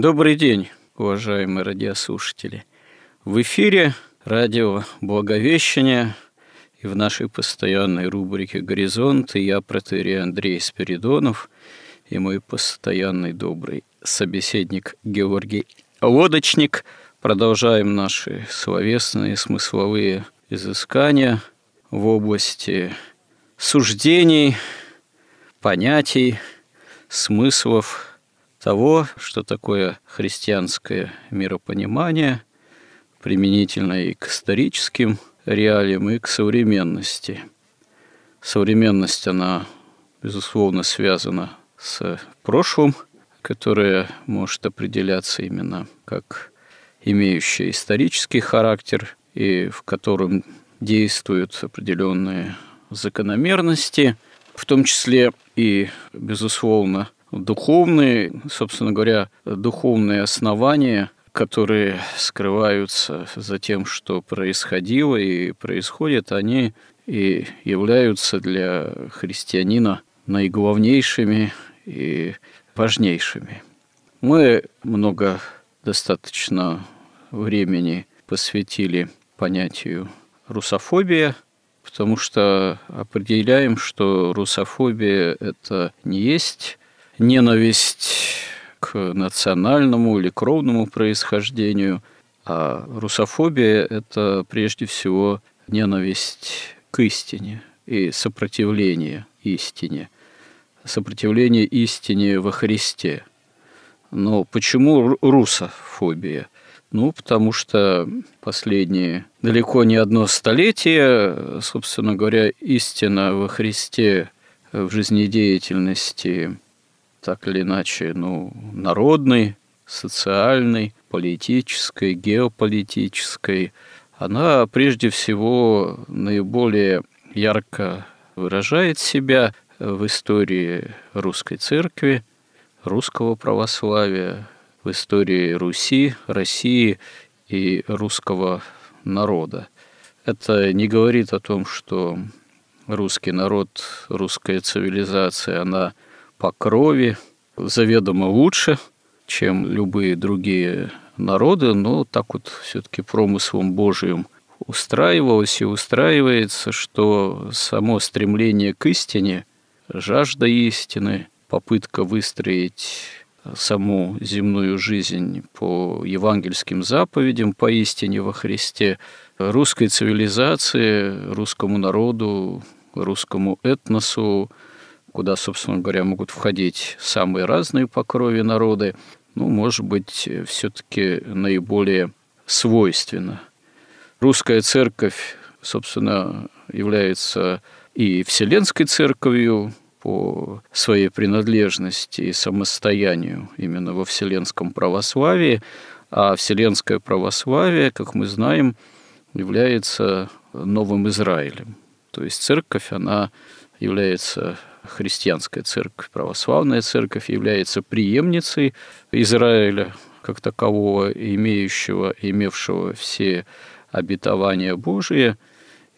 Добрый день, уважаемые радиослушатели. В эфире радио «Благовещение» и в нашей постоянной рубрике «Горизонт» я, протерей Андрей Спиридонов, и мой постоянный добрый собеседник Георгий Лодочник. Продолжаем наши словесные, смысловые изыскания в области суждений, понятий, смыслов – того, что такое христианское миропонимание, применительно и к историческим реалиям, и к современности. Современность, она, безусловно, связана с прошлым, которое может определяться именно как имеющее исторический характер и в котором действуют определенные закономерности, в том числе и, безусловно, духовные, собственно говоря, духовные основания, которые скрываются за тем, что происходило и происходит, они и являются для христианина наиглавнейшими и важнейшими. Мы много достаточно времени посвятили понятию русофобия, потому что определяем, что русофобия – это не есть ненависть к национальному или кровному происхождению, а русофобия – это прежде всего ненависть к истине и сопротивление истине, сопротивление истине во Христе. Но почему русофобия? Ну, потому что последние далеко не одно столетие, собственно говоря, истина во Христе в жизнедеятельности так или иначе, ну, народной, социальной, политической, геополитической, она прежде всего наиболее ярко выражает себя в истории русской церкви, русского православия, в истории Руси, России и русского народа. Это не говорит о том, что русский народ, русская цивилизация, она по крови, заведомо лучше, чем любые другие народы, но так вот все-таки промыслом Божиим устраивалось и устраивается, что само стремление к истине, жажда истины, попытка выстроить саму земную жизнь по евангельским заповедям, по истине во Христе, русской цивилизации, русскому народу, русскому этносу куда, собственно говоря, могут входить самые разные по крови народы, ну, может быть, все-таки наиболее свойственно. Русская церковь, собственно, является и Вселенской церковью по своей принадлежности и самостоянию именно во Вселенском православии, а Вселенское православие, как мы знаем, является новым Израилем. То есть церковь, она является христианская церковь, православная церковь является преемницей Израиля как такового, имеющего, имевшего все обетования Божие,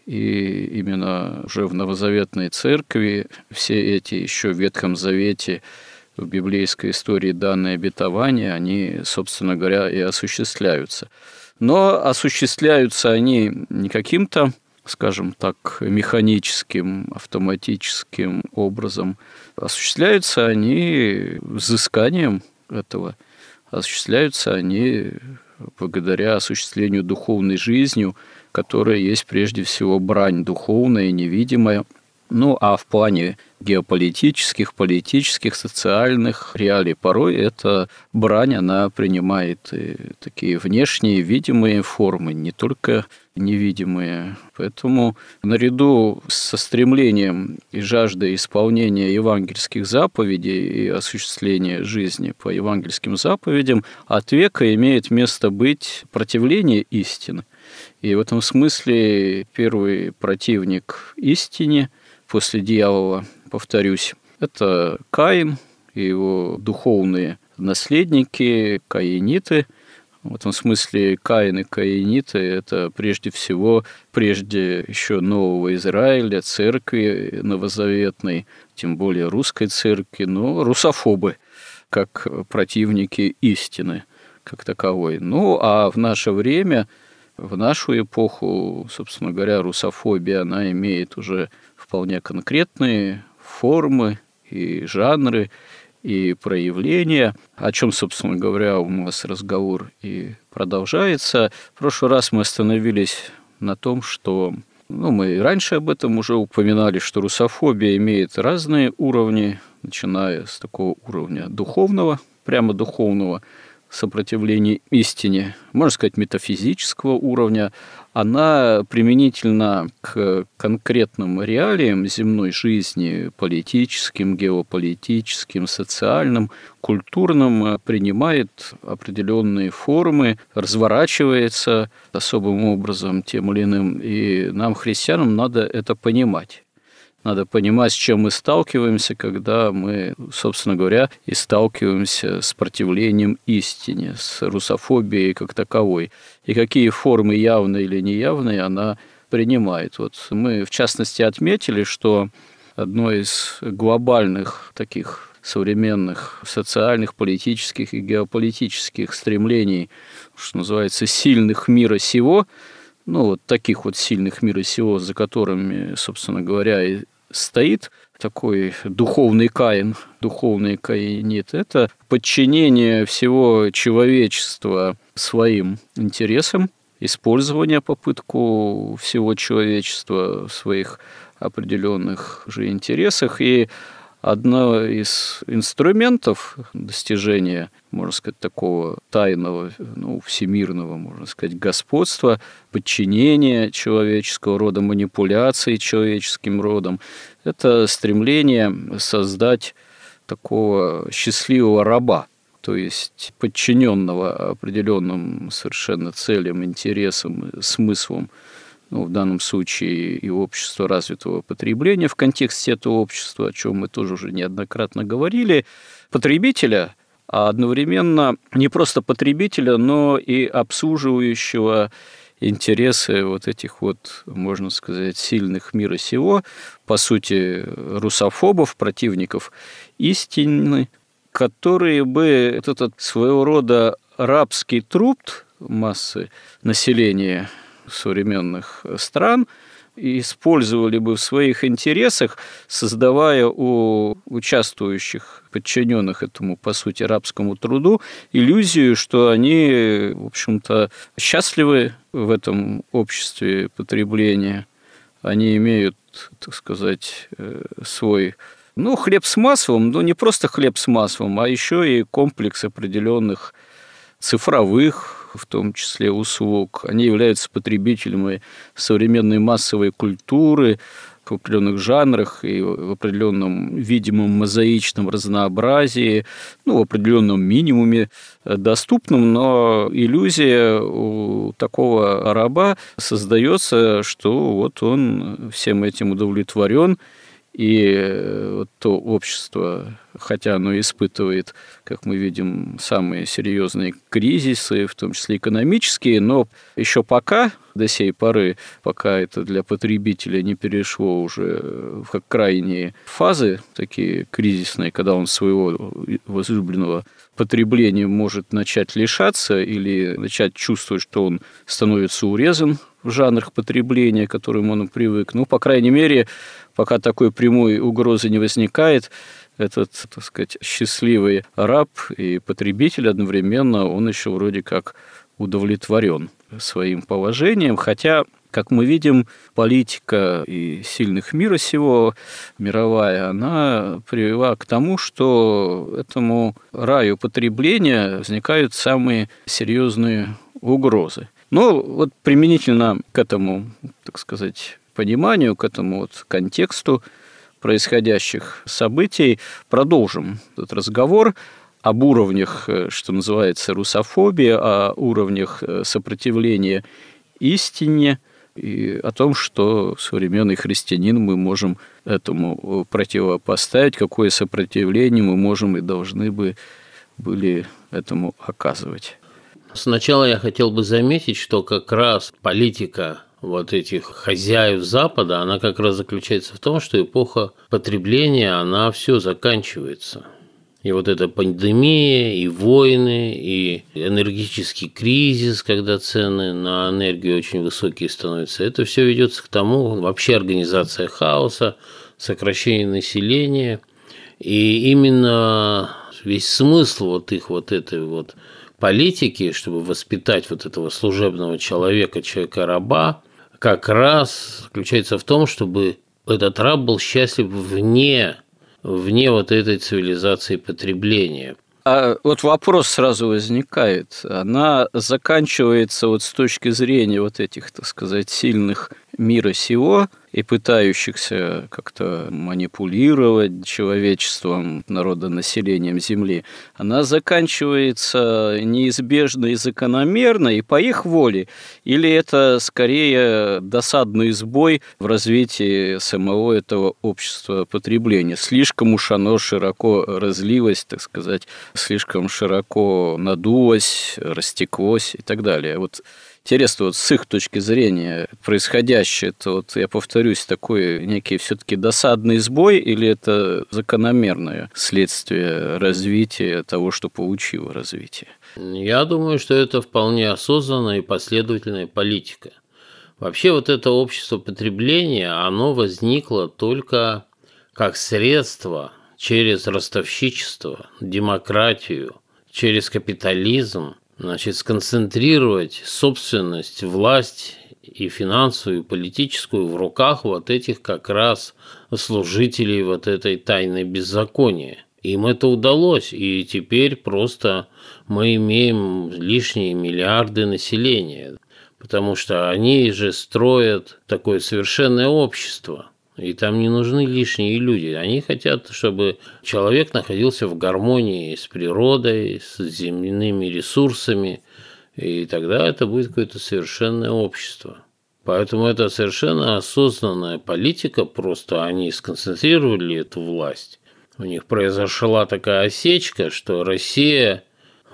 и именно уже в новозаветной церкви все эти еще в Ветхом Завете в библейской истории данные обетования, они, собственно говоря, и осуществляются. Но осуществляются они не каким-то скажем так, механическим, автоматическим образом. Осуществляются они взысканием этого, осуществляются они благодаря осуществлению духовной жизнью, которая есть прежде всего брань духовная, невидимая, Ну, а в плане геополитических, политических, социальных реалий порой эта брань, она принимает и такие внешние, видимые формы, не только невидимые. Поэтому наряду со стремлением и жаждой исполнения евангельских заповедей и осуществления жизни по евангельским заповедям от века имеет место быть противление истины. И в этом смысле первый противник истине после дьявола, повторюсь, это Каин и его духовные наследники, каиниты – в этом смысле Каин и Каиниты – это прежде всего, прежде еще нового Израиля, церкви новозаветной, тем более русской церкви, но русофобы, как противники истины как таковой. Ну, а в наше время, в нашу эпоху, собственно говоря, русофобия, она имеет уже вполне конкретные формы и жанры, и проявления, о чем, собственно говоря, у нас разговор и продолжается. В прошлый раз мы остановились на том, что ну, мы и раньше об этом уже упоминали, что русофобия имеет разные уровни, начиная с такого уровня духовного, прямо духовного, сопротивления истине, можно сказать, метафизического уровня, она применительно к конкретным реалиям земной жизни, политическим, геополитическим, социальным, культурным, принимает определенные формы, разворачивается особым образом тем или иным. И нам, христианам, надо это понимать. Надо понимать, с чем мы сталкиваемся, когда мы, собственно говоря, и сталкиваемся с противлением истине, с русофобией как таковой. И какие формы явные или неявные она принимает. Вот мы, в частности, отметили, что одно из глобальных таких современных социальных, политических и геополитических стремлений, что называется, сильных мира сего, ну, вот таких вот сильных мира сего, за которыми, собственно говоря, и стоит такой духовный каин, духовный каинит, это подчинение всего человечества своим интересам, использование, попытку всего человечества в своих определенных же интересах. И одно из инструментов достижения, можно сказать, такого тайного, ну, всемирного, можно сказать, господства, подчинения человеческого рода, манипуляции человеческим родом, это стремление создать такого счастливого раба, то есть подчиненного определенным совершенно целям, интересам, смыслам ну, в данном случае и общество развитого потребления в контексте этого общества, о чем мы тоже уже неоднократно говорили, потребителя, а одновременно не просто потребителя, но и обслуживающего интересы вот этих вот, можно сказать, сильных мира сего, по сути, русофобов, противников истины, которые бы этот своего рода рабский труд массы населения современных стран использовали бы в своих интересах, создавая у участвующих, подчиненных этому, по сути, рабскому труду, иллюзию, что они, в общем-то, счастливы в этом обществе потребления. Они имеют, так сказать, э, свой ну, хлеб с маслом, но не просто хлеб с маслом, а еще и комплекс определенных цифровых в том числе услуг. Они являются потребителями современной массовой культуры, в определенных жанрах и в определенном видимом мозаичном разнообразии, ну, в определенном минимуме доступном, но иллюзия у такого раба создается, что вот он всем этим удовлетворен, и вот то общество, хотя оно испытывает, как мы видим, самые серьезные кризисы, в том числе экономические, но еще пока, до сей поры, пока это для потребителя не перешло уже в крайние фазы, такие кризисные, когда он своего возлюбленного потребления может начать лишаться или начать чувствовать, что он становится урезан в жанрах потребления, к которым он привык. Ну, по крайней мере, пока такой прямой угрозы не возникает, этот, так сказать, счастливый раб и потребитель одновременно, он еще вроде как удовлетворен своим положением, хотя Как мы видим, политика и сильных мира сего, мировая, она привела к тому, что этому раю потребления возникают самые серьезные угрозы. Ну, вот применительно к этому, так сказать, пониманию, к этому вот контексту происходящих событий продолжим этот разговор об уровнях, э, что называется, русофобии, о уровнях э, сопротивления истине и о том, что современный христианин мы можем этому э, противопоставить, какое сопротивление мы можем и должны бы были этому оказывать. Сначала я хотел бы заметить, что как раз политика вот этих хозяев Запада, она как раз заключается в том, что эпоха потребления, она все заканчивается. И вот эта пандемия, и войны, и энергетический кризис, когда цены на энергию очень высокие становятся, это все ведется к тому, вообще организация хаоса, сокращение населения. И именно весь смысл вот их вот этой вот политики, чтобы воспитать вот этого служебного человека, человека-раба, как раз заключается в том, чтобы этот раб был счастлив вне вне вот этой цивилизации потребления. А вот вопрос сразу возникает. Она заканчивается вот с точки зрения вот этих, так сказать, сильных мира сего – и пытающихся как-то манипулировать человечеством, народонаселением Земли, она заканчивается неизбежно и закономерно, и по их воле, или это скорее досадный сбой в развитии самого этого общества потребления. Слишком уж оно широко разлилось, так сказать, слишком широко надулось, растеклось и так далее. Вот интересно, вот с их точки зрения происходящее, это вот, я повторюсь, такой некий все-таки досадный сбой или это закономерное следствие развития того, что получило развитие? Я думаю, что это вполне осознанная и последовательная политика. Вообще вот это общество потребления, оно возникло только как средство через ростовщичество, демократию, через капитализм значит, сконцентрировать собственность, власть и финансовую, и политическую в руках вот этих как раз служителей вот этой тайной беззакония. Им это удалось, и теперь просто мы имеем лишние миллиарды населения, потому что они же строят такое совершенное общество – и там не нужны лишние люди. Они хотят, чтобы человек находился в гармонии с природой, с земными ресурсами, и тогда это будет какое-то совершенное общество. Поэтому это совершенно осознанная политика, просто они сконцентрировали эту власть. У них произошла такая осечка, что Россия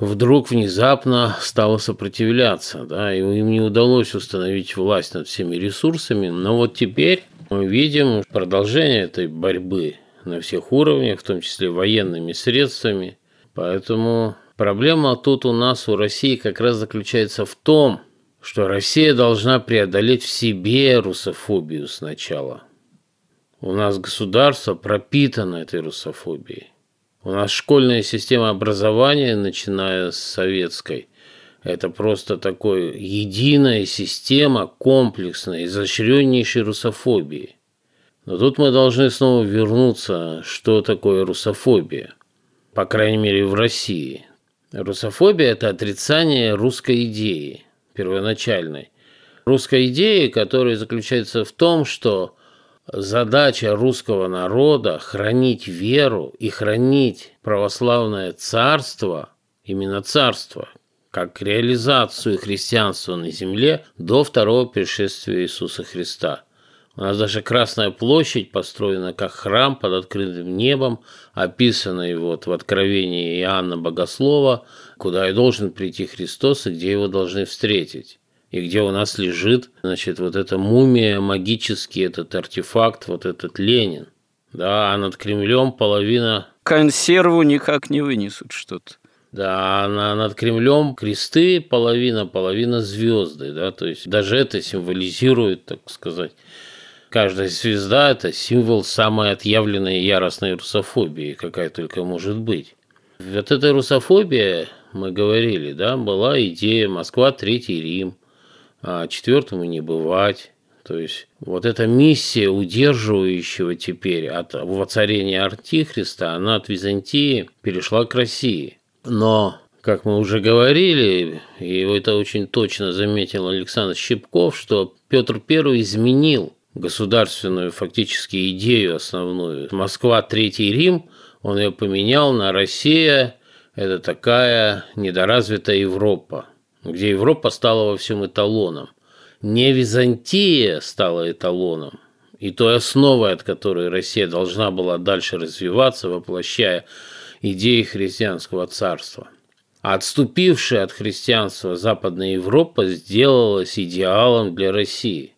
вдруг внезапно стала сопротивляться, да, и им не удалось установить власть над всеми ресурсами, но вот теперь мы видим продолжение этой борьбы на всех уровнях, в том числе военными средствами. Поэтому проблема тут у нас, у России, как раз заключается в том, что Россия должна преодолеть в себе русофобию сначала. У нас государство пропитано этой русофобией. У нас школьная система образования, начиная с советской, это просто такой единая система комплексной, изощреннейшей русофобии. Но тут мы должны снова вернуться, что такое русофобия, по крайней мере в России. Русофобия – это отрицание русской идеи, первоначальной. Русской идеи, которая заключается в том, что задача русского народа – хранить веру и хранить православное царство, именно царство, как реализацию христианства на земле до второго пришествия Иисуса Христа. У нас даже Красная площадь построена как храм под открытым небом, описанный вот в Откровении Иоанна Богослова, куда и должен прийти Христос и где его должны встретить. И где у нас лежит, значит, вот эта мумия, магический этот артефакт, вот этот Ленин. Да, а над Кремлем половина... Консерву никак не вынесут что-то. Да, а над Кремлем кресты половина, половина звезды, да, то есть даже это символизирует, так сказать, каждая звезда – это символ самой отъявленной яростной русофобии, какая только может быть. Вот эта русофобия, мы говорили, да, была идея Москва, Третий Рим, а четвертому не бывать. То есть вот эта миссия удерживающего теперь от воцарения Антихриста, она от Византии перешла к России. Но, как мы уже говорили, и это очень точно заметил Александр Щепков, что Петр I изменил государственную фактически идею основную. Москва, Третий Рим, он ее поменял на Россия, это такая недоразвитая Европа, где Европа стала во всем эталоном не Византия стала эталоном и той основой, от которой Россия должна была дальше развиваться, воплощая идеи христианского царства. Отступившая от христианства Западная Европа сделалась идеалом для России.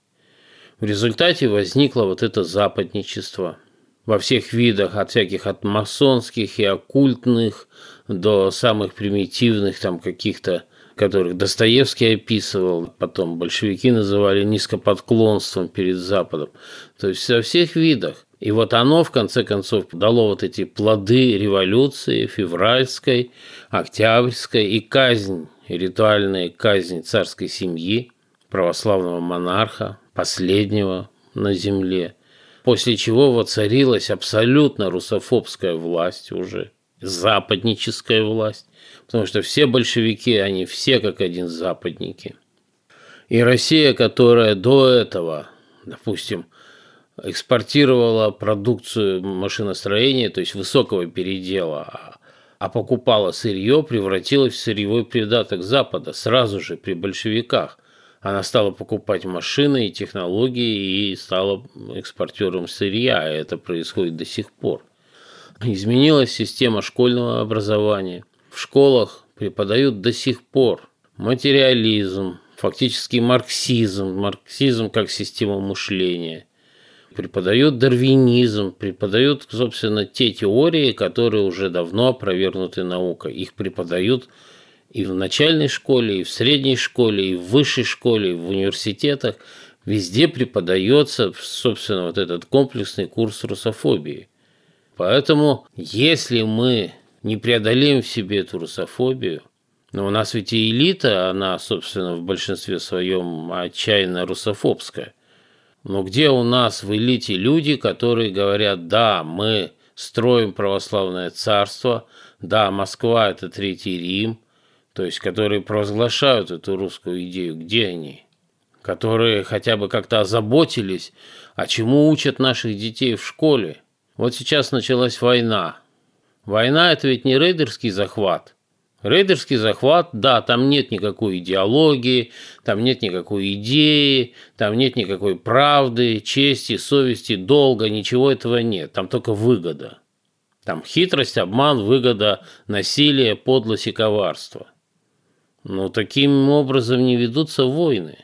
В результате возникло вот это западничество во всех видах, от всяких от масонских и оккультных до самых примитивных там каких-то которых Достоевский описывал, потом большевики называли низкоподклонством перед Западом. То есть во всех видах. И вот оно, в конце концов, дало вот эти плоды революции февральской, октябрьской и казнь, ритуальная казнь царской семьи, православного монарха, последнего на земле, после чего воцарилась абсолютно русофобская власть уже, западническая власть, Потому что все большевики, они все как один западники. И Россия, которая до этого, допустим, экспортировала продукцию машиностроения, то есть высокого передела, а покупала сырье, превратилась в сырьевой придаток Запада сразу же при большевиках. Она стала покупать машины и технологии и стала экспортером сырья, это происходит до сих пор. Изменилась система школьного образования в школах преподают до сих пор материализм, фактически марксизм, марксизм как система мышления. Преподают дарвинизм, преподают, собственно, те теории, которые уже давно опровергнуты наукой. Их преподают и в начальной школе, и в средней школе, и в высшей школе, и в университетах. Везде преподается, собственно, вот этот комплексный курс русофобии. Поэтому, если мы не преодолеем в себе эту русофобию. Но у нас ведь и элита, она, собственно, в большинстве своем отчаянно русофобская. Но где у нас в элите люди, которые говорят, да, мы строим православное царство, да, Москва – это Третий Рим, то есть которые провозглашают эту русскую идею, где они? Которые хотя бы как-то озаботились, а чему учат наших детей в школе? Вот сейчас началась война, Война – это ведь не рейдерский захват. Рейдерский захват, да, там нет никакой идеологии, там нет никакой идеи, там нет никакой правды, чести, совести, долга, ничего этого нет. Там только выгода. Там хитрость, обман, выгода, насилие, подлость и коварство. Но таким образом не ведутся войны.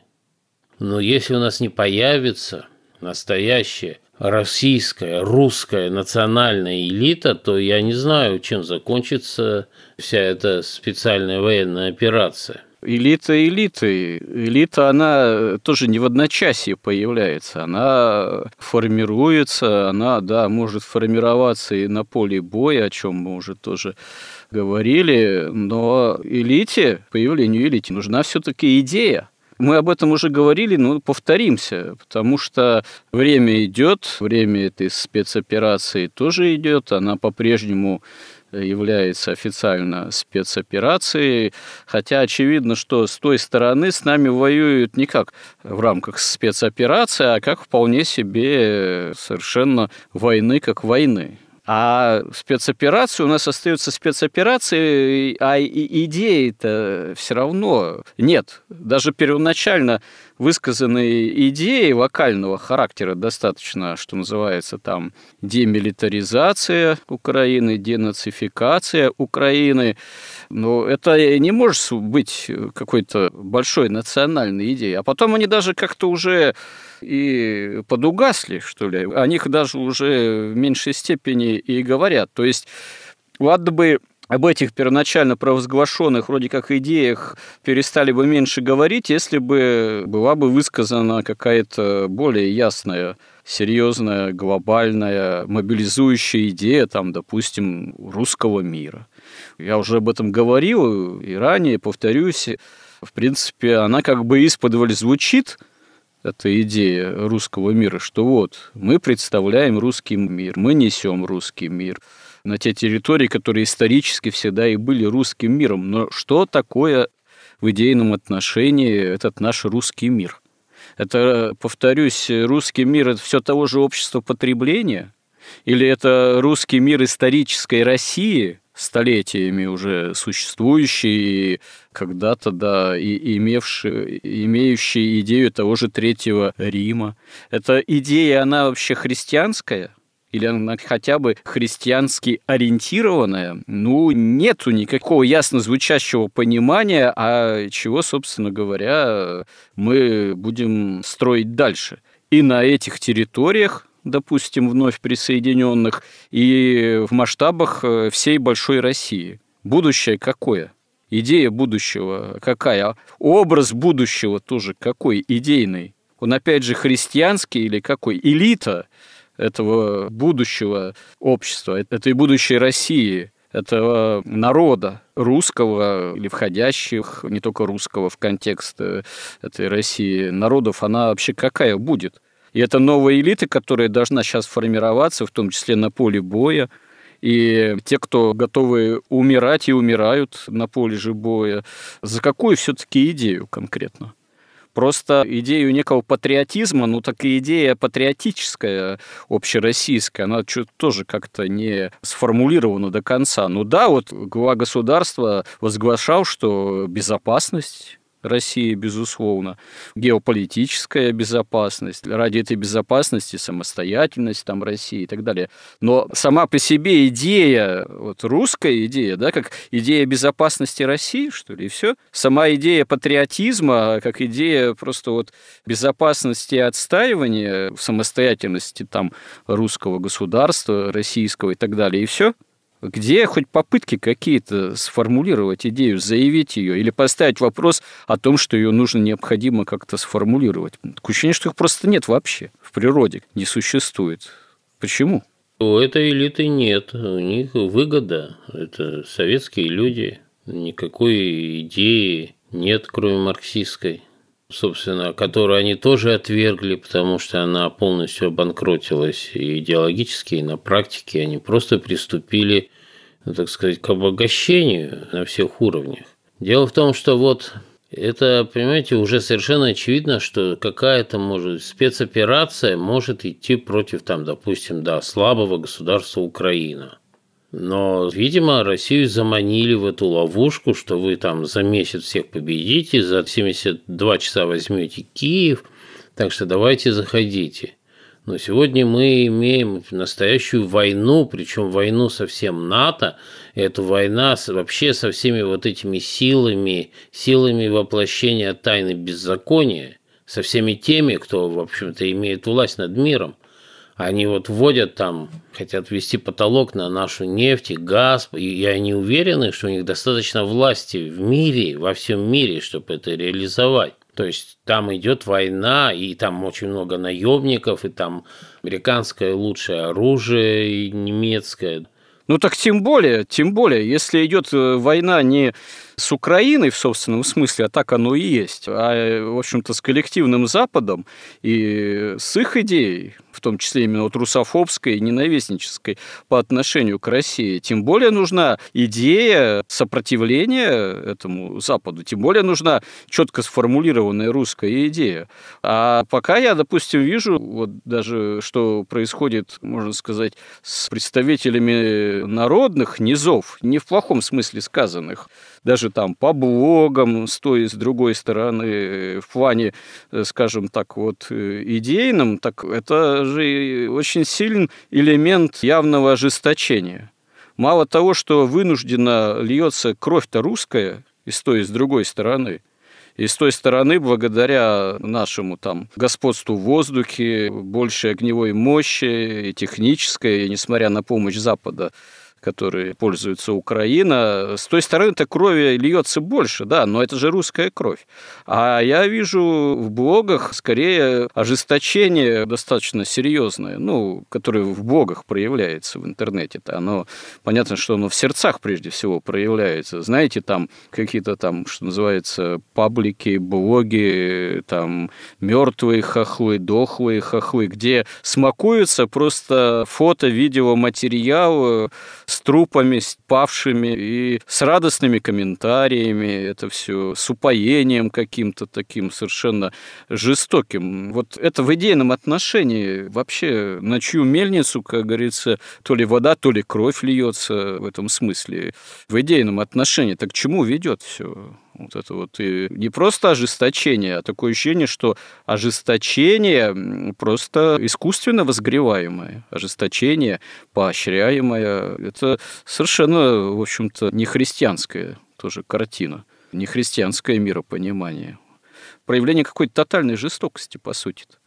Но если у нас не появится настоящее российская, русская национальная элита, то я не знаю, чем закончится вся эта специальная военная операция. Элита элиты. Элита, она тоже не в одночасье появляется. Она формируется, она, да, может формироваться и на поле боя, о чем мы уже тоже говорили, но элите, появлению элите нужна все-таки идея. Мы об этом уже говорили, но повторимся, потому что время идет, время этой спецоперации тоже идет, она по-прежнему является официально спецоперацией, хотя очевидно, что с той стороны с нами воюют не как в рамках спецоперации, а как вполне себе совершенно войны как войны. А спецоперации у нас остаются спецоперации, а идеи-то все равно нет. Даже первоначально высказанные идеи локального характера достаточно, что называется, там демилитаризация Украины, денацификация Украины. Но это не может быть какой-то большой национальной идеей. А потом они даже как-то уже и подугасли, что ли. О них даже уже в меньшей степени и говорят. То есть, ладно бы об этих первоначально провозглашенных вроде как идеях перестали бы меньше говорить, если бы была бы высказана какая-то более ясная, серьезная, глобальная, мобилизующая идея, там, допустим, русского мира. Я уже об этом говорил и ранее, повторюсь, в принципе, она как бы исподволь звучит, эта идея русского мира, что вот мы представляем русский мир, мы несем русский мир на те территории, которые исторически всегда и были русским миром. Но что такое в идейном отношении этот наш русский мир? Это, повторюсь, русский мир – это все того же общества потребления? Или это русский мир исторической России – столетиями уже существующий, когда-то, да, и имевший, имеющий идею того же Третьего Рима. Эта идея, она вообще христианская? или она хотя бы христиански ориентированная, ну, нету никакого ясно звучащего понимания, а чего, собственно говоря, мы будем строить дальше. И на этих территориях допустим, вновь присоединенных, и в масштабах э, всей большой России. Будущее какое? Идея будущего какая? Образ будущего тоже какой? Идейный. Он опять же христианский или какой? Элита этого будущего общества, этой будущей России, этого народа русского или входящих, не только русского в контекст э, этой России, народов, она вообще какая будет? И это новая элита, которая должна сейчас формироваться, в том числе на поле боя. И те, кто готовы умирать и умирают на поле же боя, за какую все-таки идею конкретно? Просто идею некого патриотизма, ну так и идея патриотическая, общероссийская, она что-то тоже как-то не сформулирована до конца. Ну да, вот глава государства возглашал, что безопасность России, безусловно, геополитическая безопасность, ради этой безопасности самостоятельность там России и так далее. Но сама по себе идея, вот русская идея, да, как идея безопасности России, что ли, и все. Сама идея патриотизма, как идея просто вот безопасности и отстаивания самостоятельности там русского государства, российского и так далее, и все. Где хоть попытки какие-то сформулировать идею, заявить ее или поставить вопрос о том, что ее нужно необходимо как-то сформулировать? Такое ощущение, что их просто нет вообще в природе, не существует. Почему? У этой элиты нет, у них выгода. Это советские люди, никакой идеи нет, кроме марксистской собственно, которую они тоже отвергли, потому что она полностью обанкротилась и идеологически, и на практике. Они просто приступили ну, так сказать, к обогащению на всех уровнях. Дело в том, что вот это, понимаете, уже совершенно очевидно, что какая-то, может, спецоперация может идти против, там, допустим, да, слабого государства Украина. Но, видимо, Россию заманили в эту ловушку, что вы там за месяц всех победите, за 72 часа возьмете Киев, так что давайте заходите. Но сегодня мы имеем настоящую войну, причем войну со всем НАТО. Это война вообще со всеми вот этими силами, силами воплощения тайны беззакония, со всеми теми, кто, в общем-то, имеет власть над миром. Они вот вводят там, хотят ввести потолок на нашу нефть и газ, и они уверены, что у них достаточно власти в мире, во всем мире, чтобы это реализовать. То есть там идет война, и там очень много наемников, и там американское лучшее оружие, и немецкое. Ну так тем более, тем более, если идет э, война не с Украиной в собственном смысле, а так оно и есть, а, в общем-то, с коллективным Западом и с их идеей, в том числе именно вот русофобской и ненавистнической по отношению к России. Тем более нужна идея сопротивления этому Западу, тем более нужна четко сформулированная русская идея. А пока я, допустим, вижу, вот даже что происходит, можно сказать, с представителями народных низов, не в плохом смысле сказанных, даже там по блогам, с той и с другой стороны, в плане, э, скажем так, вот э, идейном, так это же очень сильный элемент явного ожесточения. Мало того, что вынуждена льется кровь-то русская и с той, и с другой стороны, и с той стороны, благодаря нашему там господству в воздухе, большей огневой мощи и технической, несмотря на помощь Запада, которой пользуется Украина, с той стороны-то крови льется больше, да, но это же русская кровь. А я вижу в блогах скорее ожесточение достаточно серьезное, ну, которое в блогах проявляется в интернете-то. Оно, понятно, что оно в сердцах прежде всего проявляется. Знаете, там какие-то там, что называется, паблики, блоги, там мертвые хохлы, дохлые хохлы, где смакуются просто фото, видео, материал с трупами, с павшими и с радостными комментариями, это все с упоением каким-то таким совершенно жестоким. Вот это в идейном отношении вообще на чью мельницу, как говорится, то ли вода, то ли кровь льется в этом смысле. В идейном отношении. Так к чему ведет все? Вот это вот и не просто ожесточение, а такое ощущение, что ожесточение просто искусственно возгреваемое, ожесточение поощряемое. Это совершенно, в общем-то, не христианская тоже картина, не христианское миропонимание. Проявление какой-то тотальной жестокости, по сути. -то.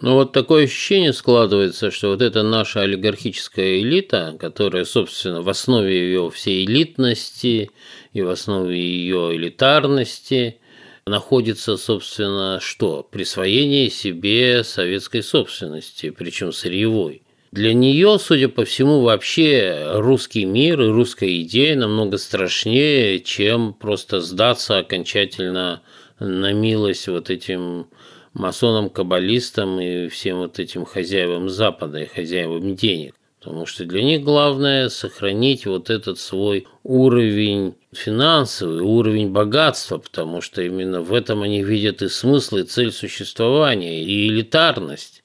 Ну вот такое ощущение складывается, что вот эта наша олигархическая элита, которая, собственно, в основе ее всей элитности и в основе ее элитарности находится, собственно, что? Присвоение себе советской собственности, причем сырьевой. Для нее, судя по всему, вообще русский мир и русская идея намного страшнее, чем просто сдаться окончательно на милость вот этим масонам, каббалистам и всем вот этим хозяевам Запада и хозяевам денег. Потому что для них главное сохранить вот этот свой уровень финансовый, уровень богатства, потому что именно в этом они видят и смысл, и цель существования, и элитарность.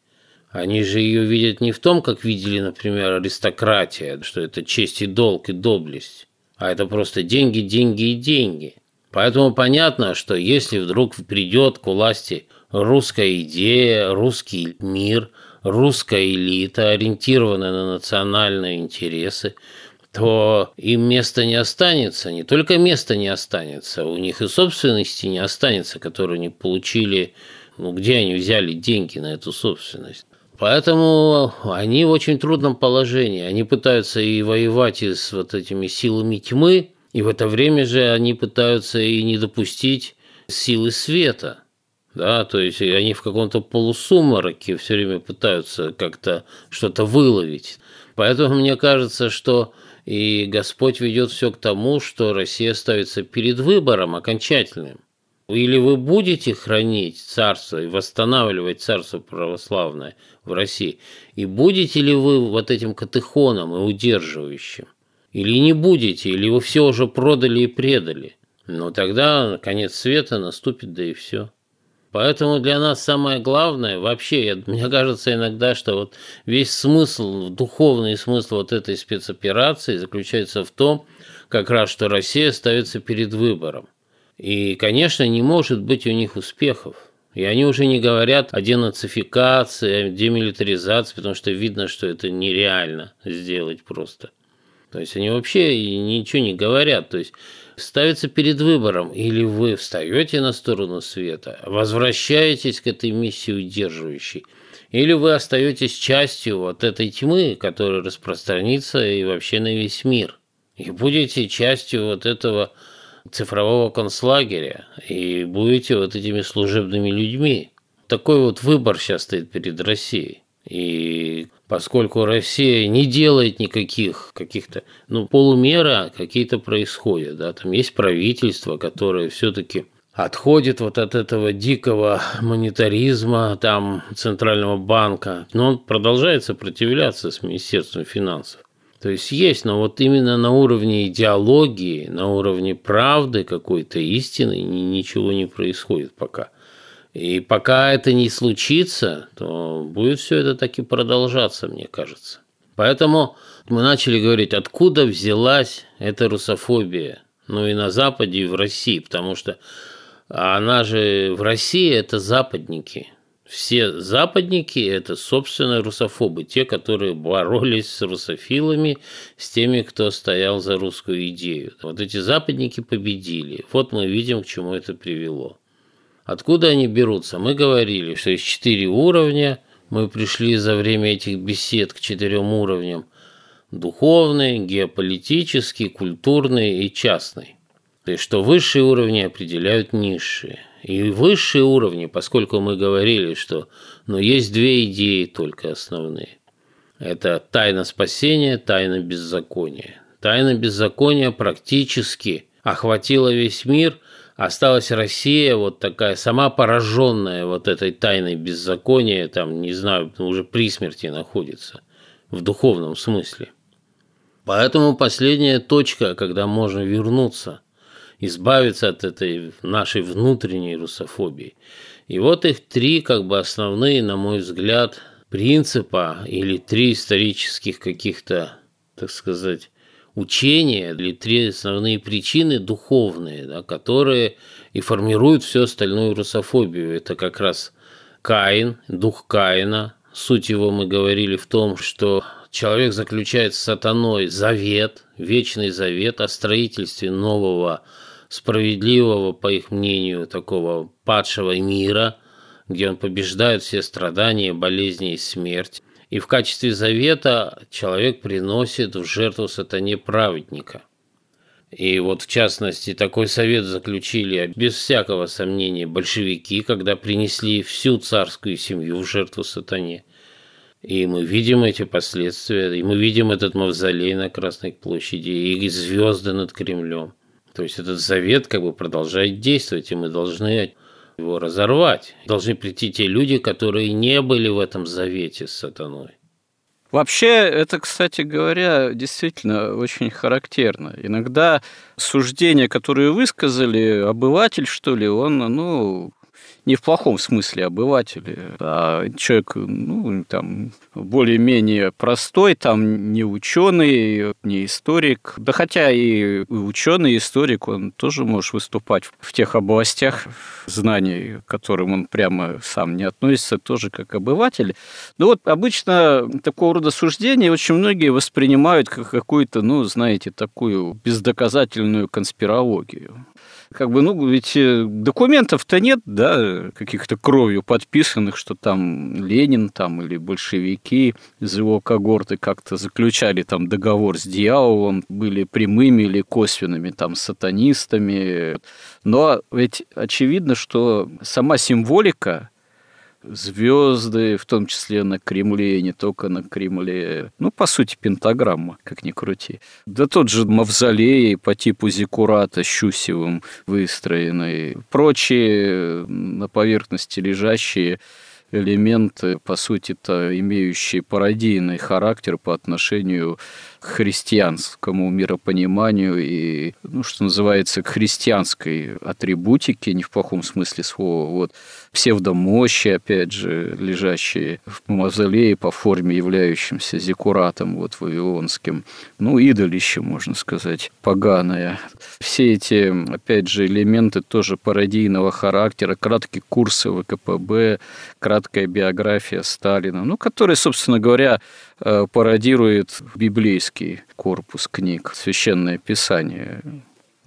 Они же ее видят не в том, как видели, например, аристократия, что это честь и долг и доблесть, а это просто деньги, деньги и деньги. Поэтому понятно, что если вдруг придет к власти русская идея, русский мир, русская элита, ориентированная на национальные интересы, то им места не останется, не только места не останется, у них и собственности не останется, которую они получили, ну где они взяли деньги на эту собственность. Поэтому они в очень трудном положении. Они пытаются и воевать и с вот этими силами тьмы, и в это время же они пытаются и не допустить силы света – да, то есть они в каком-то полусумраке все время пытаются как-то что-то выловить. Поэтому мне кажется, что и Господь ведет все к тому, что Россия ставится перед выбором окончательным. Или вы будете хранить царство и восстанавливать царство православное в России, и будете ли вы вот этим катехоном и удерживающим, или не будете, или вы все уже продали и предали. Но тогда конец света наступит, да и все. Поэтому для нас самое главное, вообще, я, мне кажется иногда, что вот весь смысл, духовный смысл вот этой спецоперации заключается в том, как раз, что Россия ставится перед выбором. И, конечно, не может быть у них успехов. И они уже не говорят о денацификации, о демилитаризации, потому что видно, что это нереально сделать просто. То есть они вообще ничего не говорят. То есть ставится перед выбором. Или вы встаете на сторону света, возвращаетесь к этой миссии удерживающей, или вы остаетесь частью вот этой тьмы, которая распространится и вообще на весь мир. И будете частью вот этого цифрового концлагеря, и будете вот этими служебными людьми. Такой вот выбор сейчас стоит перед Россией. И поскольку Россия не делает никаких каких-то, ну, полумера какие-то происходят, да, там есть правительство, которое все-таки отходит вот от этого дикого монетаризма, там, Центрального банка, но он продолжает сопротивляться с Министерством финансов. То есть есть, но вот именно на уровне идеологии, на уровне правды какой-то истины ничего не происходит пока. И пока это не случится, то будет все это таки продолжаться, мне кажется. Поэтому мы начали говорить, откуда взялась эта русофобия, ну и на Западе, и в России, потому что она же в России это западники. Все западники – это, собственно, русофобы, те, которые боролись с русофилами, с теми, кто стоял за русскую идею. Вот эти западники победили. Вот мы видим, к чему это привело. Откуда они берутся? Мы говорили, что есть четыре уровня. Мы пришли за время этих бесед к четырем уровням. Духовный, геополитический, культурный и частный. То есть, что высшие уровни определяют низшие. И высшие уровни, поскольку мы говорили, что ну, есть две идеи только основные. Это тайна спасения, тайна беззакония. Тайна беззакония практически охватила весь мир, осталась Россия вот такая сама пораженная вот этой тайной беззакония, там, не знаю, уже при смерти находится в духовном смысле. Поэтому последняя точка, когда можно вернуться, избавиться от этой нашей внутренней русофобии. И вот их три как бы основные, на мой взгляд, принципа или три исторических каких-то, так сказать, учения или три основные причины духовные, да, которые и формируют всю остальную русофобию. Это как раз Каин, дух Каина. Суть его мы говорили в том, что человек заключает с сатаной завет, вечный завет о строительстве нового, справедливого, по их мнению, такого падшего мира, где он побеждает все страдания, болезни и смерть. И в качестве завета человек приносит в жертву сатане праведника. И вот в частности такой совет заключили без всякого сомнения большевики, когда принесли всю царскую семью в жертву сатане. И мы видим эти последствия, и мы видим этот мавзолей на Красной площади, и звезды над Кремлем. То есть этот завет как бы продолжает действовать, и мы должны его разорвать. Должны прийти те люди, которые не были в этом завете с сатаной. Вообще, это, кстати говоря, действительно очень характерно. Иногда суждения, которые высказали, обыватель, что ли, он, ну, не в плохом смысле обыватели, а человек, ну, там, более-менее простой, там, не ученый, не историк. Да хотя и ученый, и историк, он тоже может выступать в тех областях знаний, к которым он прямо сам не относится, тоже как обыватель. Но вот обычно такого рода суждения очень многие воспринимают как какую-то, ну, знаете, такую бездоказательную конспирологию как бы, ну, ведь э, документов-то нет, да, каких-то кровью подписанных, что там Ленин там или большевики из его когорты как-то заключали там договор с дьяволом, были прямыми или косвенными там сатанистами. Но ведь очевидно, что сама символика звезды, в том числе на Кремле, и не только на Кремле. Ну, по сути, пентаграмма, как ни крути. Да тот же мавзолей по типу Зиккурата Щусевым выстроенный. Прочие на поверхности лежащие элементы, по сути-то имеющие пародийный характер по отношению к христианскому миропониманию и, ну, что называется, к христианской атрибутике, не в плохом смысле слова. Вот псевдомощи, опять же, лежащие в мавзолее по форме являющимся зиккуратом вот вавилонским. Ну, идолище, можно сказать, поганое. Все эти, опять же, элементы тоже пародийного характера, краткие курсы ВКПБ, краткая биография Сталина, ну, которые, собственно говоря, э, пародирует библейский корпус книг, священное писание.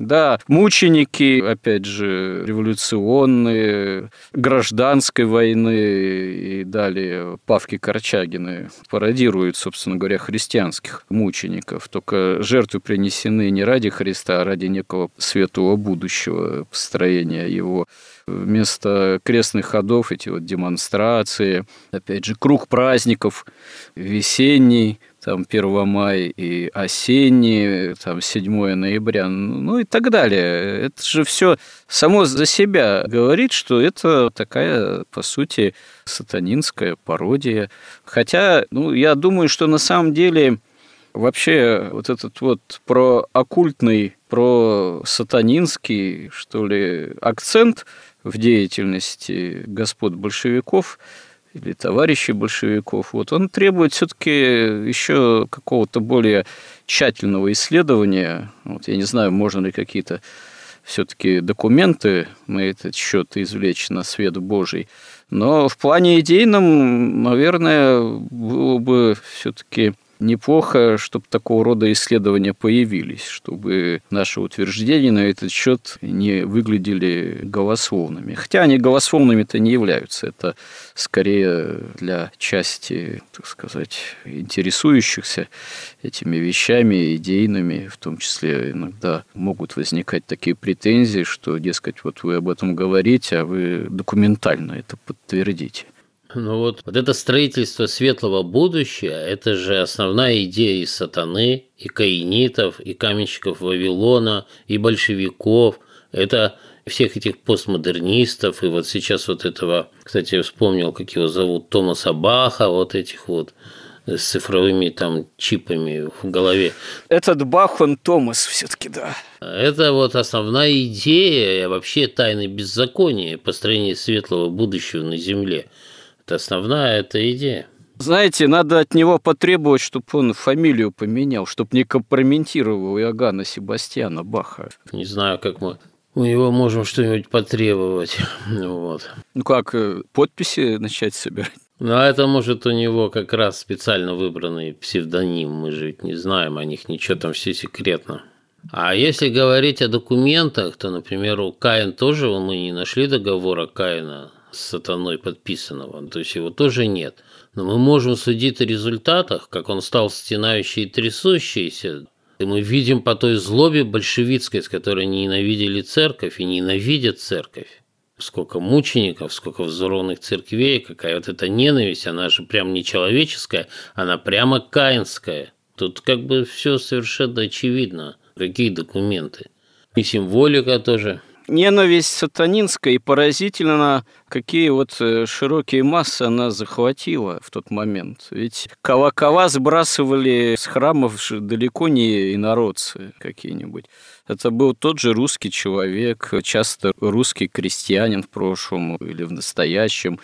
Да, мученики, опять же, революционные, гражданской войны и далее Павки Корчагины пародируют, собственно говоря, христианских мучеников. Только жертвы принесены не ради Христа, а ради некого светлого будущего построения его вместо крестных ходов эти вот демонстрации, опять же, круг праздников весенний, там 1 мая и осенний, там 7 ноября, ну и так далее. Это же все само за себя говорит, что это такая, по сути, сатанинская пародия. Хотя, ну, я думаю, что на самом деле вообще вот этот вот про оккультный, про сатанинский, что ли, акцент в деятельности господ большевиков – или товарищей большевиков, вот он требует все-таки еще какого-то более тщательного исследования. Вот я не знаю, можно ли какие-то все-таки документы на этот счет извлечь на свет Божий. Но в плане идейном, наверное, было бы все-таки неплохо, чтобы такого рода исследования появились, чтобы наши утверждения на этот счет не выглядели голословными. Хотя они голословными-то не являются. Это скорее для части, так сказать, интересующихся этими вещами, идейными, в том числе иногда могут возникать такие претензии, что, дескать, вот вы об этом говорите, а вы документально это подтвердите. Ну вот, вот это строительство светлого будущего, это же основная идея и сатаны, и каинитов, и каменщиков Вавилона, и большевиков. Это всех этих постмодернистов, и вот сейчас вот этого, кстати, я вспомнил, как его зовут, Томаса Баха, вот этих вот с цифровыми там чипами в голове. Этот Бах, он Томас все-таки, да. Это вот основная идея вообще тайны беззакония, построения светлого будущего на Земле. Это основная эта идея. Знаете, надо от него потребовать, чтобы он фамилию поменял, чтобы не компрометировал Иоганна Себастьяна Баха. Не знаю, как мы у него можем что-нибудь потребовать. Вот. Ну как, э, подписи начать собирать? Ну, а это может у него как раз специально выбранный псевдоним. Мы же ведь не знаем о них ничего, там все секретно. А если говорить о документах, то, например, у Каин тоже мы не нашли договора Каина сатаной подписанного, то есть его тоже нет. Но мы можем судить о результатах, как он стал стенающий и трясущийся. И мы видим по той злобе большевистской, с которой ненавидели церковь и ненавидят церковь сколько мучеников, сколько взорванных церквей, какая вот эта ненависть, она же прям не человеческая, она прямо каинская. Тут как бы все совершенно очевидно. Какие документы. И символика тоже – ненависть сатанинская и поразительно, какие вот э, широкие массы она захватила в тот момент. Ведь колокола сбрасывали с храмов далеко не инородцы какие-нибудь. Это был тот же русский человек, часто русский крестьянин в прошлом или в настоящем.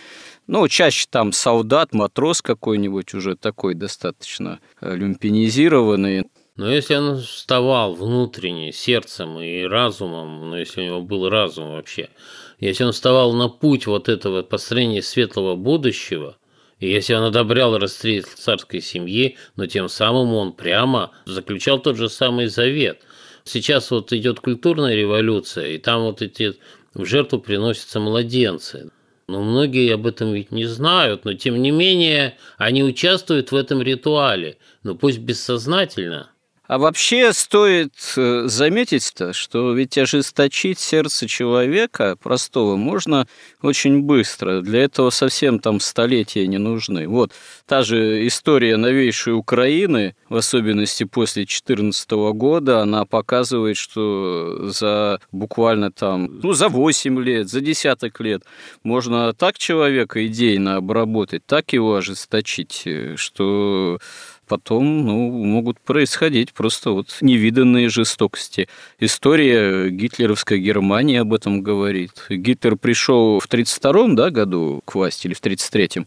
Ну, чаще там солдат, матрос какой-нибудь уже такой достаточно э, люмпинизированный. Но если он вставал внутренне, сердцем и разумом, ну, если у него был разум вообще, если он вставал на путь вот этого построения светлого будущего, и если он одобрял расстрел царской семьи, но тем самым он прямо заключал тот же самый завет. Сейчас вот идет культурная революция, и там вот эти в жертву приносятся младенцы. Но многие об этом ведь не знают, но тем не менее они участвуют в этом ритуале, но пусть бессознательно – а вообще стоит э, заметить-то, что ведь ожесточить сердце человека простого можно очень быстро. Для этого совсем там столетия не нужны. Вот та же история новейшей Украины, в особенности после 2014 года, она показывает, что за буквально там, ну, за 8 лет, за десяток лет можно так человека идейно обработать, так его ожесточить, э, что потом ну, могут происходить просто вот невиданные жестокости. История гитлеровской Германии об этом говорит. Гитлер пришел в 1932 да, году к власти или в 1933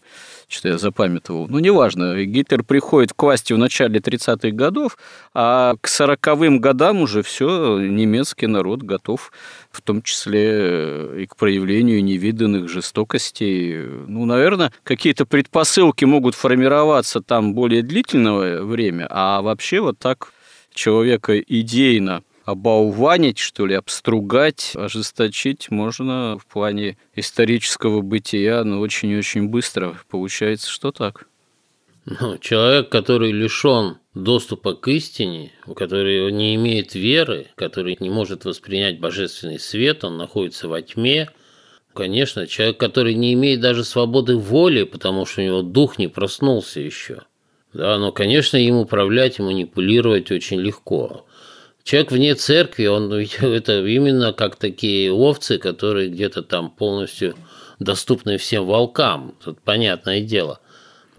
что я запамятовал. Ну, неважно, Гитлер приходит к власти в начале 30-х годов, а к 40-м годам уже все, немецкий народ готов, в том числе и к проявлению невиданных жестокостей. Ну, наверное, какие-то предпосылки могут формироваться там более длительное время, а вообще вот так человека идейно оболванить, что ли, обстругать, ожесточить можно в плане исторического бытия, но очень-очень быстро. Получается, что так. Ну, человек, который лишен доступа к истине, который не имеет веры, который не может воспринять божественный свет, он находится во тьме, Конечно, человек, который не имеет даже свободы воли, потому что у него дух не проснулся еще. Да, но, конечно, им управлять и манипулировать очень легко. Человек вне церкви, он это именно как такие овцы, которые где-то там полностью доступны всем волкам. Тут понятное дело.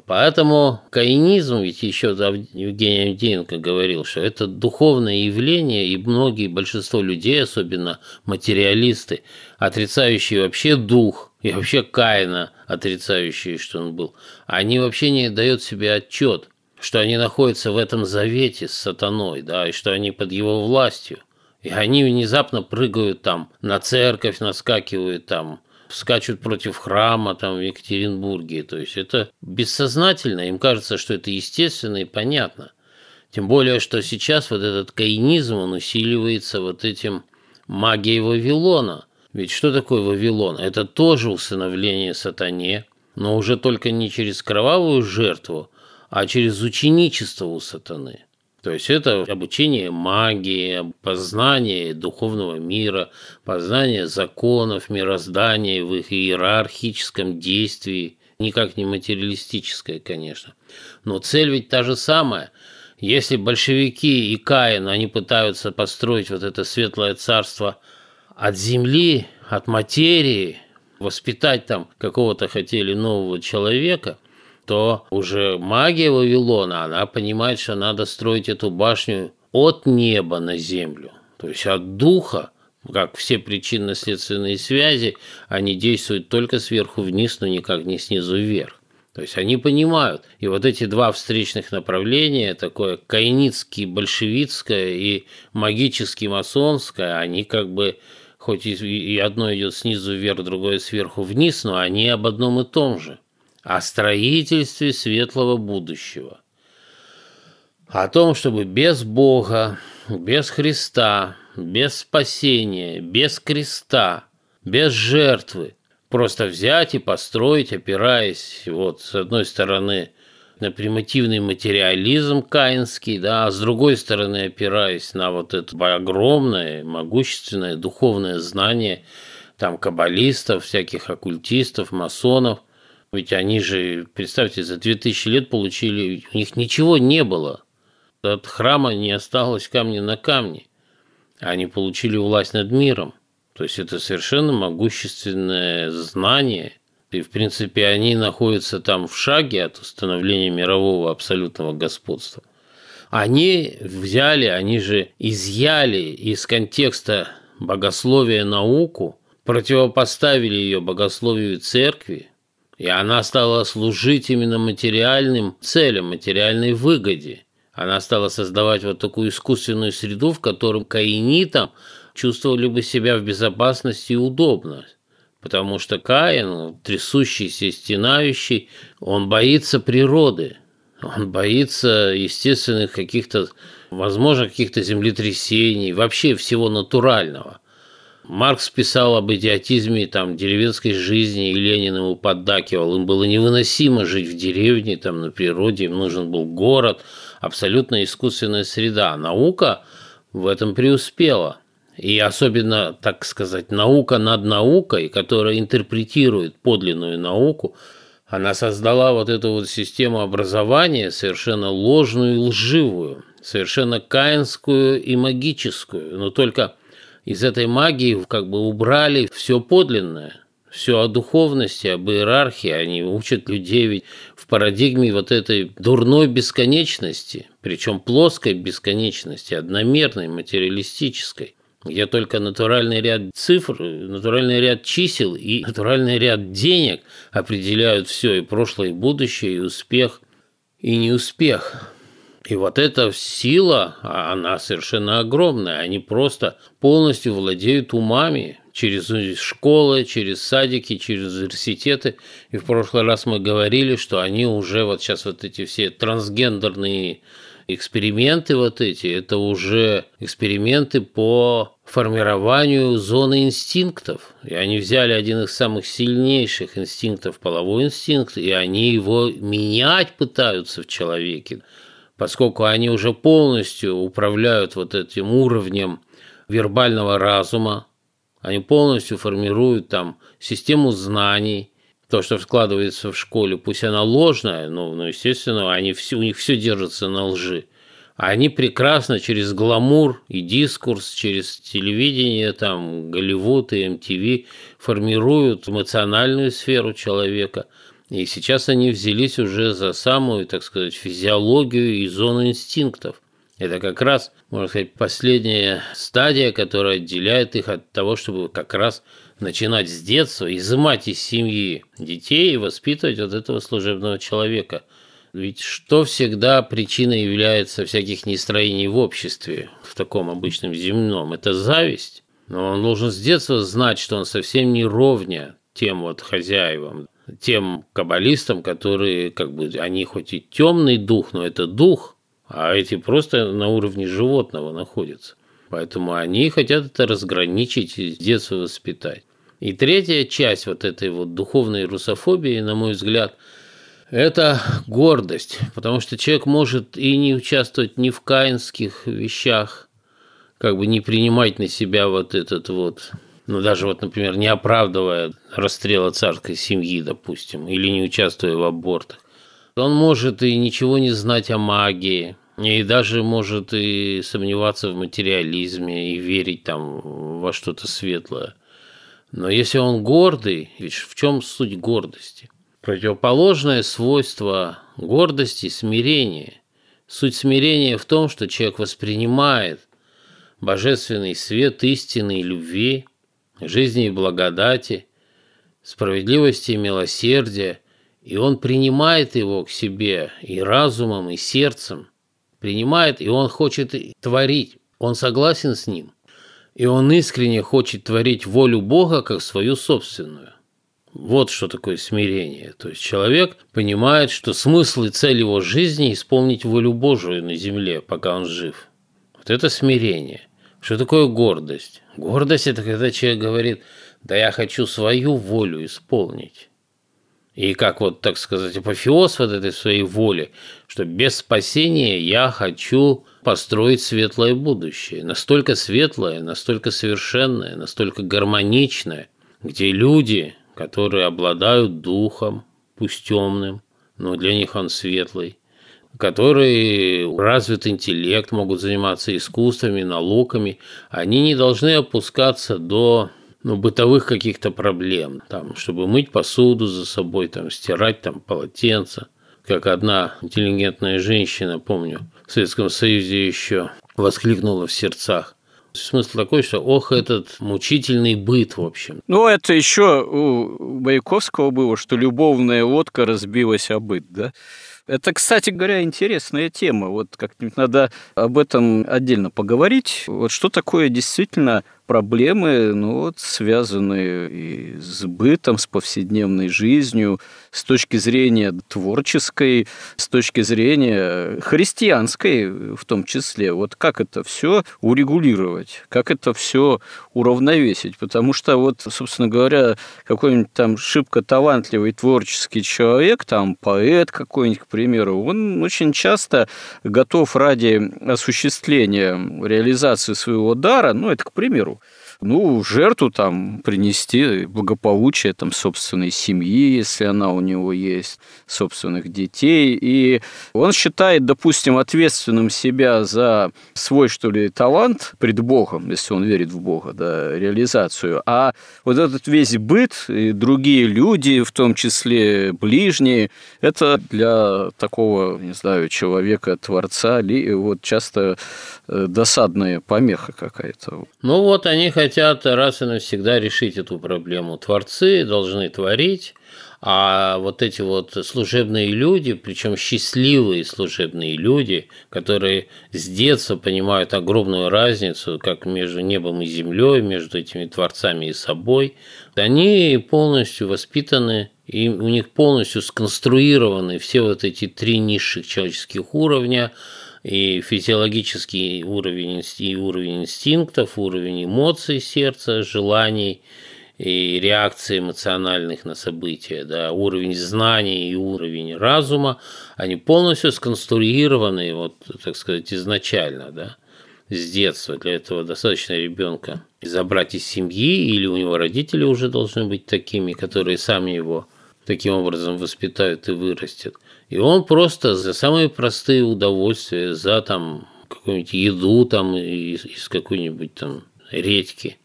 Поэтому каинизм, ведь еще Евгений Авдеенко говорил, что это духовное явление, и многие, большинство людей, особенно материалисты, отрицающие вообще дух, и вообще Каина, отрицающие, что он был, они вообще не дают себе отчет, что они находятся в этом завете с сатаной, да, и что они под его властью. И они внезапно прыгают там на церковь, наскакивают там, скачут против храма там в Екатеринбурге. То есть это бессознательно, им кажется, что это естественно и понятно. Тем более, что сейчас вот этот каинизм, он усиливается вот этим магией Вавилона. Ведь что такое Вавилон? Это тоже усыновление сатане, но уже только не через кровавую жертву, а через ученичество у сатаны. То есть это обучение магии, познание духовного мира, познание законов мироздания в их иерархическом действии, никак не материалистическое, конечно. Но цель ведь та же самая. Если большевики и Каин, они пытаются построить вот это светлое царство от земли, от материи, воспитать там какого-то хотели нового человека, то уже магия Вавилона, она понимает, что надо строить эту башню от неба на землю, то есть от духа, как все причинно-следственные связи, они действуют только сверху вниз, но никак не снизу вверх. То есть они понимают. И вот эти два встречных направления, такое кайницкий большевистское и магически масонское, они как бы, хоть и одно идет снизу вверх, другое сверху вниз, но они об одном и том же о строительстве светлого будущего, о том, чтобы без Бога, без Христа, без спасения, без креста, без жертвы просто взять и построить, опираясь вот с одной стороны на примитивный материализм каинский, да, а с другой стороны опираясь на вот это огромное, могущественное духовное знание там каббалистов, всяких оккультистов, масонов – ведь они же, представьте, за 2000 лет получили, у них ничего не было. От храма не осталось камня на камне. Они получили власть над миром. То есть это совершенно могущественное знание. И, в принципе, они находятся там в шаге от установления мирового абсолютного господства. Они взяли, они же изъяли из контекста богословия науку, противопоставили ее богословию церкви, и она стала служить именно материальным целям, материальной выгоде. Она стала создавать вот такую искусственную среду, в которой каинитам чувствовали бы себя в безопасности и удобно. Потому что Каин, трясущийся, стенающий, он боится природы, он боится естественных каких-то, возможно, каких-то землетрясений, вообще всего натурального. Маркс писал об идиотизме там, деревенской жизни, и Ленин ему поддакивал. Им было невыносимо жить в деревне, там, на природе, им нужен был город, абсолютно искусственная среда. Наука в этом преуспела. И особенно, так сказать, наука над наукой, которая интерпретирует подлинную науку, она создала вот эту вот систему образования совершенно ложную и лживую, совершенно каинскую и магическую, но только из этой магии как бы убрали все подлинное, все о духовности, об иерархии. Они учат людей ведь в парадигме вот этой дурной бесконечности, причем плоской бесконечности, одномерной, материалистической где только натуральный ряд цифр, натуральный ряд чисел и натуральный ряд денег определяют все, и прошлое, и будущее, и успех, и неуспех. И вот эта сила, а она совершенно огромная. Они просто полностью владеют умами через школы, через садики, через университеты. И в прошлый раз мы говорили, что они уже вот сейчас вот эти все трансгендерные эксперименты вот эти, это уже эксперименты по формированию зоны инстинктов. И они взяли один из самых сильнейших инстинктов, половой инстинкт, и они его менять пытаются в человеке поскольку они уже полностью управляют вот этим уровнем вербального разума, они полностью формируют там систему знаний, то, что складывается в школе, пусть она ложная, но, но естественно, они все, у них все держится на лжи. Они прекрасно через гламур и дискурс, через телевидение, там, Голливуд и MTV формируют эмоциональную сферу человека – и сейчас они взялись уже за самую, так сказать, физиологию и зону инстинктов. Это как раз, можно сказать, последняя стадия, которая отделяет их от того, чтобы как раз начинать с детства, изымать из семьи детей и воспитывать вот этого служебного человека. Ведь что всегда причиной является всяких нестроений в обществе, в таком обычном земном, это зависть. Но он должен с детства знать, что он совсем не ровня тем вот хозяевам, тем каббалистам, которые как бы, они хоть и темный дух, но это дух, а эти просто на уровне животного находятся. Поэтому они хотят это разграничить и с детства воспитать. И третья часть вот этой вот духовной русофобии, на мой взгляд, это гордость, потому что человек может и не участвовать ни в каинских вещах, как бы не принимать на себя вот этот вот, ну даже вот, например, не оправдывая расстрела царской семьи, допустим, или не участвуя в абортах. Он может и ничего не знать о магии, и даже может и сомневаться в материализме и верить там во что-то светлое. Но если он гордый, ведь в чем суть гордости? Противоположное свойство гордости – смирение. Суть смирения в том, что человек воспринимает божественный свет истины и любви, жизни и благодати, справедливости и милосердия, и он принимает его к себе и разумом, и сердцем, принимает, и он хочет творить, он согласен с ним, и он искренне хочет творить волю Бога как свою собственную. Вот что такое смирение. То есть человек понимает, что смысл и цель его жизни – исполнить волю Божию на земле, пока он жив. Вот это смирение. Что такое гордость? Гордость – это когда человек говорит, да я хочу свою волю исполнить. И как вот, так сказать, апофеоз вот этой своей воли, что без спасения я хочу построить светлое будущее. Настолько светлое, настолько совершенное, настолько гармоничное, где люди, которые обладают духом, пусть темным, но для них он светлый, которые развит интеллект, могут заниматься искусствами, науками, они не должны опускаться до ну, бытовых каких-то проблем, там, чтобы мыть посуду за собой, там, стирать там полотенца. Как одна интеллигентная женщина, помню, в Советском Союзе еще воскликнула в сердцах. Смысл такой, что ох, этот мучительный быт, в общем. Ну, это еще у Маяковского было, что любовная лодка разбилась о быт, да? Это, кстати говоря, интересная тема. Вот как-нибудь надо об этом отдельно поговорить. Вот что такое действительно проблемы, ну вот, связанные и с бытом, с повседневной жизнью, с точки зрения творческой, с точки зрения христианской в том числе. Вот как это все урегулировать, как это все уравновесить. Потому что вот, собственно говоря, какой-нибудь там шибко талантливый творческий человек, там поэт какой-нибудь, к примеру, он очень часто готов ради осуществления реализации своего дара, ну, это к примеру, ну, жертву там принести, благополучие там собственной семьи, если она у него есть, собственных детей. И он считает, допустим, ответственным себя за свой, что ли, талант пред Богом, если он верит в Бога, да, реализацию. А вот этот весь быт и другие люди, в том числе ближние, это для такого, не знаю, человека, творца, вот часто э, досадная помеха какая-то. Ну вот они хотят хотят раз и навсегда решить эту проблему. Творцы должны творить, а вот эти вот служебные люди, причем счастливые служебные люди, которые с детства понимают огромную разницу, как между небом и землей, между этими творцами и собой, они полностью воспитаны, и у них полностью сконструированы все вот эти три низших человеческих уровня – и физиологический уровень, и уровень инстинктов, уровень эмоций сердца, желаний и реакций эмоциональных на события, да, уровень знаний и уровень разума, они полностью сконструированы, вот, так сказать, изначально, да, с детства. Для этого достаточно ребенка забрать из семьи, или у него родители уже должны быть такими, которые сами его таким образом воспитают и вырастет. И он просто за самые простые удовольствия, за там какую-нибудь еду там из, из какой-нибудь там редьки,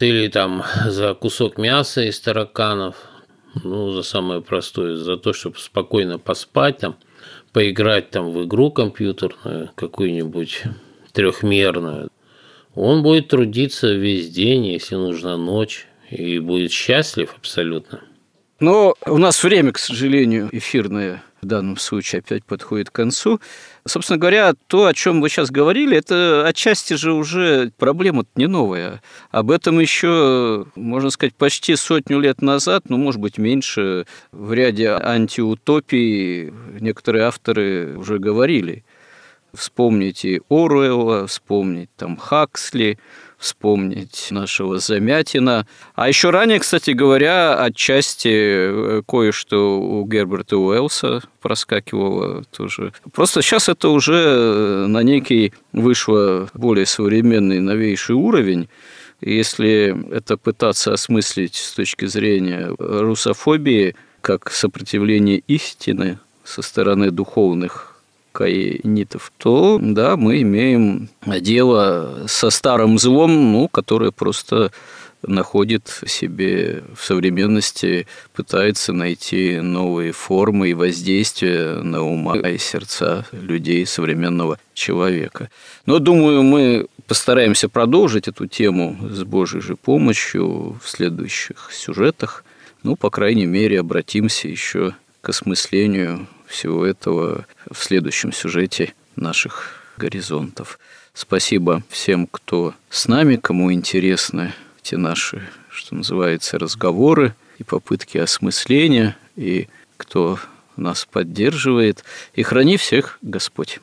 или там за кусок мяса из тараканов, ну, за самое простое, за то, чтобы спокойно поспать там, поиграть там в игру компьютерную, какую-нибудь трехмерную, он будет трудиться весь день, если нужна ночь, и будет счастлив абсолютно. Но у нас время, к сожалению, эфирное в данном случае опять подходит к концу. Собственно говоря, то, о чем вы сейчас говорили, это отчасти же уже проблема не новая. Об этом еще, можно сказать, почти сотню лет назад, ну, может быть, меньше, в ряде антиутопий некоторые авторы уже говорили. Вспомните Оруэлла, вспомнить там Хаксли, вспомнить нашего Замятина. А еще ранее, кстати говоря, отчасти э, кое-что у Герберта Уэллса проскакивало тоже. Просто сейчас это уже э, на некий вышло более современный, новейший уровень. Если это пытаться осмыслить с точки зрения русофобии, как сопротивление истины со стороны духовных каинитов, то да, мы имеем дело со старым злом, ну, которое просто находит себе в современности, пытается найти новые формы и воздействия на ума и сердца людей современного человека. Но, думаю, мы постараемся продолжить эту тему с Божьей же помощью в следующих сюжетах. Ну, по крайней мере, обратимся еще к осмыслению всего этого в следующем сюжете наших горизонтов. Спасибо всем, кто с нами, кому интересны те наши, что называется, разговоры и попытки осмысления, и кто нас поддерживает. И храни всех Господь.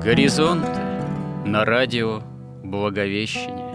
Горизонт на радио Благовещение.